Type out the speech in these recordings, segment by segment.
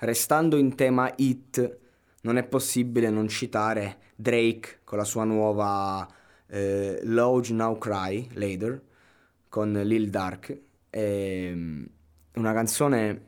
Restando in tema hit, non è possibile non citare Drake con la sua nuova eh, Lodge Now Cry, Later, con Lil Dark. È una canzone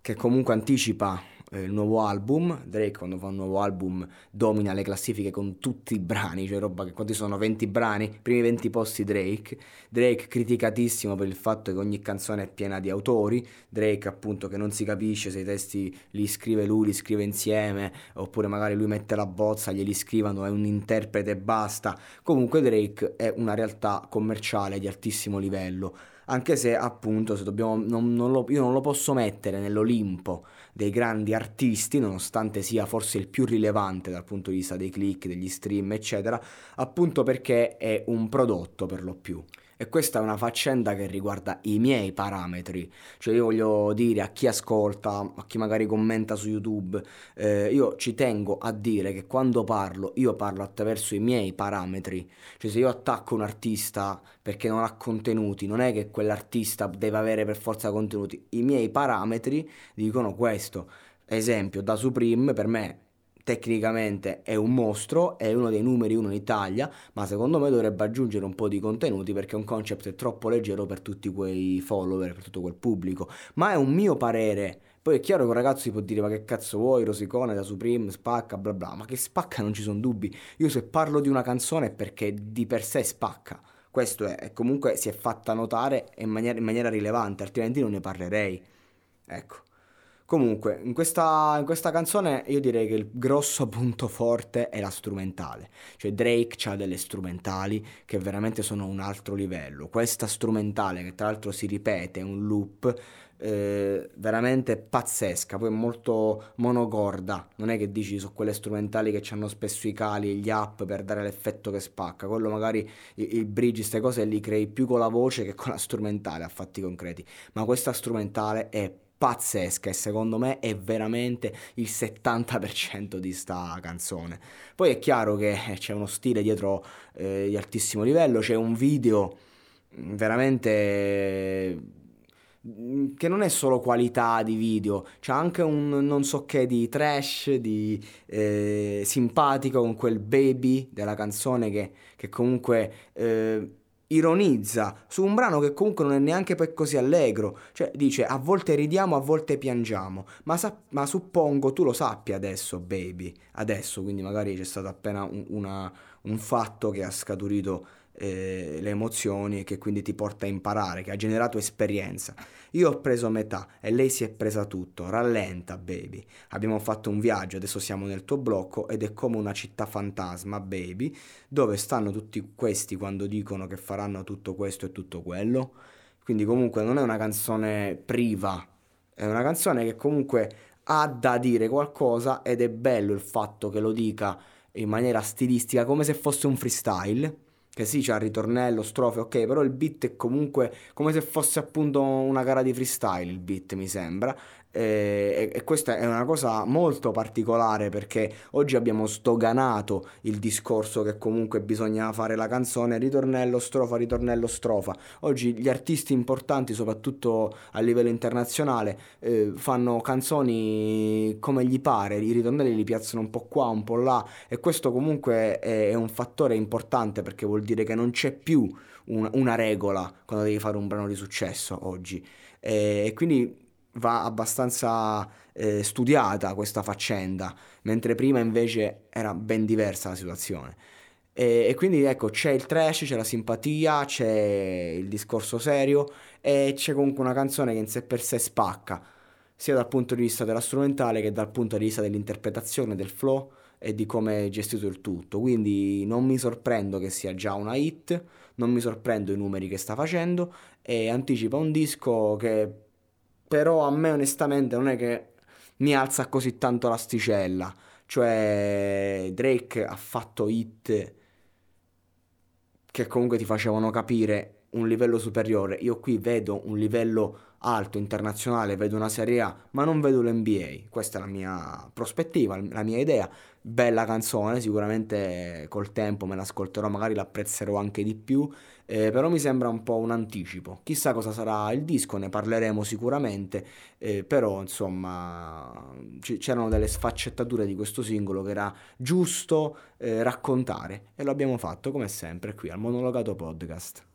che comunque anticipa eh, il nuovo album. Drake quando fa un nuovo album domina le classifiche con tutti i brani, cioè roba che quanti sono 20 brani, primi 20 posti Drake. Drake criticatissimo per il fatto che ogni canzone è piena di autori. Drake appunto che non si capisce se i testi li scrive lui, li scrive insieme, oppure magari lui mette la bozza, glieli scrivono, è un interprete e basta. Comunque Drake è una realtà commerciale di altissimo livello anche se appunto se dobbiamo, non, non lo, io non lo posso mettere nell'Olimpo dei grandi artisti, nonostante sia forse il più rilevante dal punto di vista dei click, degli stream, eccetera, appunto perché è un prodotto per lo più. E questa è una faccenda che riguarda i miei parametri, cioè io voglio dire a chi ascolta, a chi magari commenta su YouTube, eh, io ci tengo a dire che quando parlo, io parlo attraverso i miei parametri, cioè se io attacco un artista perché non ha contenuti, non è che quell'artista deve avere per forza contenuti, i miei parametri dicono questo. Esempio, da Supreme per me tecnicamente è un mostro, è uno dei numeri uno in Italia, ma secondo me dovrebbe aggiungere un po' di contenuti perché è un concept troppo leggero per tutti quei follower, per tutto quel pubblico. Ma è un mio parere. Poi è chiaro che un ragazzo si può dire ma che cazzo vuoi, Rosicone, da Supreme, spacca, bla bla, ma che spacca non ci sono dubbi. Io se parlo di una canzone è perché di per sé spacca. Questo è, comunque si è fatta notare in maniera, in maniera rilevante, altrimenti non ne parlerei. Ecco. Comunque, in questa, in questa, canzone io direi che il grosso punto forte è la strumentale. Cioè Drake ha delle strumentali che veramente sono un altro livello. Questa strumentale, che tra l'altro si ripete, è un loop, eh, veramente pazzesca, poi molto monogorda. Non è che dici su quelle strumentali che hanno spesso i cali e gli up per dare l'effetto che spacca. Quello magari i, i bridge, queste cose li crei più con la voce che con la strumentale a fatti concreti. Ma questa strumentale è pazzesca e secondo me è veramente il 70% di sta canzone. Poi è chiaro che c'è uno stile dietro eh, di altissimo livello, c'è un video mm, veramente mm, che non è solo qualità di video, c'è anche un non so che di trash, di eh, simpatico con quel baby della canzone che, che comunque eh, ironizza su un brano che comunque non è neanche poi così allegro, cioè dice a volte ridiamo, a volte piangiamo, ma, sa- ma suppongo tu lo sappi adesso, baby, adesso, quindi magari c'è stato appena un, una, un fatto che ha scaturito eh, le emozioni e che quindi ti porta a imparare, che ha generato esperienza. Io ho preso metà e lei si è presa tutto. Rallenta, baby. Abbiamo fatto un viaggio, adesso siamo nel tuo blocco ed è come una città fantasma, baby, dove stanno tutti questi quando dicono che faranno tutto questo e tutto quello. Quindi comunque non è una canzone priva, è una canzone che comunque ha da dire qualcosa ed è bello il fatto che lo dica in maniera stilistica come se fosse un freestyle che sì, c'ha il ritornello, strofe, ok, però il beat è comunque come se fosse appunto una gara di freestyle, il beat mi sembra, e, e, questa è una cosa molto particolare perché oggi abbiamo stoganato il discorso che comunque bisogna fare la canzone ritornello strofa ritornello strofa. Oggi gli artisti importanti soprattutto a livello internazionale eh, fanno canzoni come gli pare i ritornelli li piazzano un po' qua un po' là e questo comunque è, è un fattore importante perché vuol dire che non c'è più una, una regola quando devi fare un brano di successo oggi. E quindi va abbastanza eh, studiata questa faccenda, mentre prima invece era ben diversa la situazione. E, e, quindi ecco, c'è il trash, c'è la simpatia, c'è il discorso serio e c'è comunque una canzone che in sé per sé spacca, sia dal punto di vista della strumentale che dal punto di vista dell'interpretazione, del flow e di come è gestito il tutto. Quindi non mi sorprendo che sia già una hit, non mi sorprendo i numeri che sta facendo e anticipa un disco che però a me onestamente non è che mi alza così tanto l'asticella. Cioè, Drake ha fatto hit che comunque ti facevano capire un livello superiore. Io qui vedo un livello alto, internazionale, vedo una Serie A, ma non vedo l'NBA. Questa è la mia prospettiva, la mia idea. Bella canzone, sicuramente col tempo me l'ascolterò, magari l'apprezzerò anche di più, eh, però mi sembra un po' un anticipo. Chissà cosa sarà il disco, ne parleremo sicuramente, eh, però insomma c- c'erano delle sfaccettature di questo singolo che era giusto eh, raccontare e lo abbiamo fatto come sempre qui al Monologato Podcast.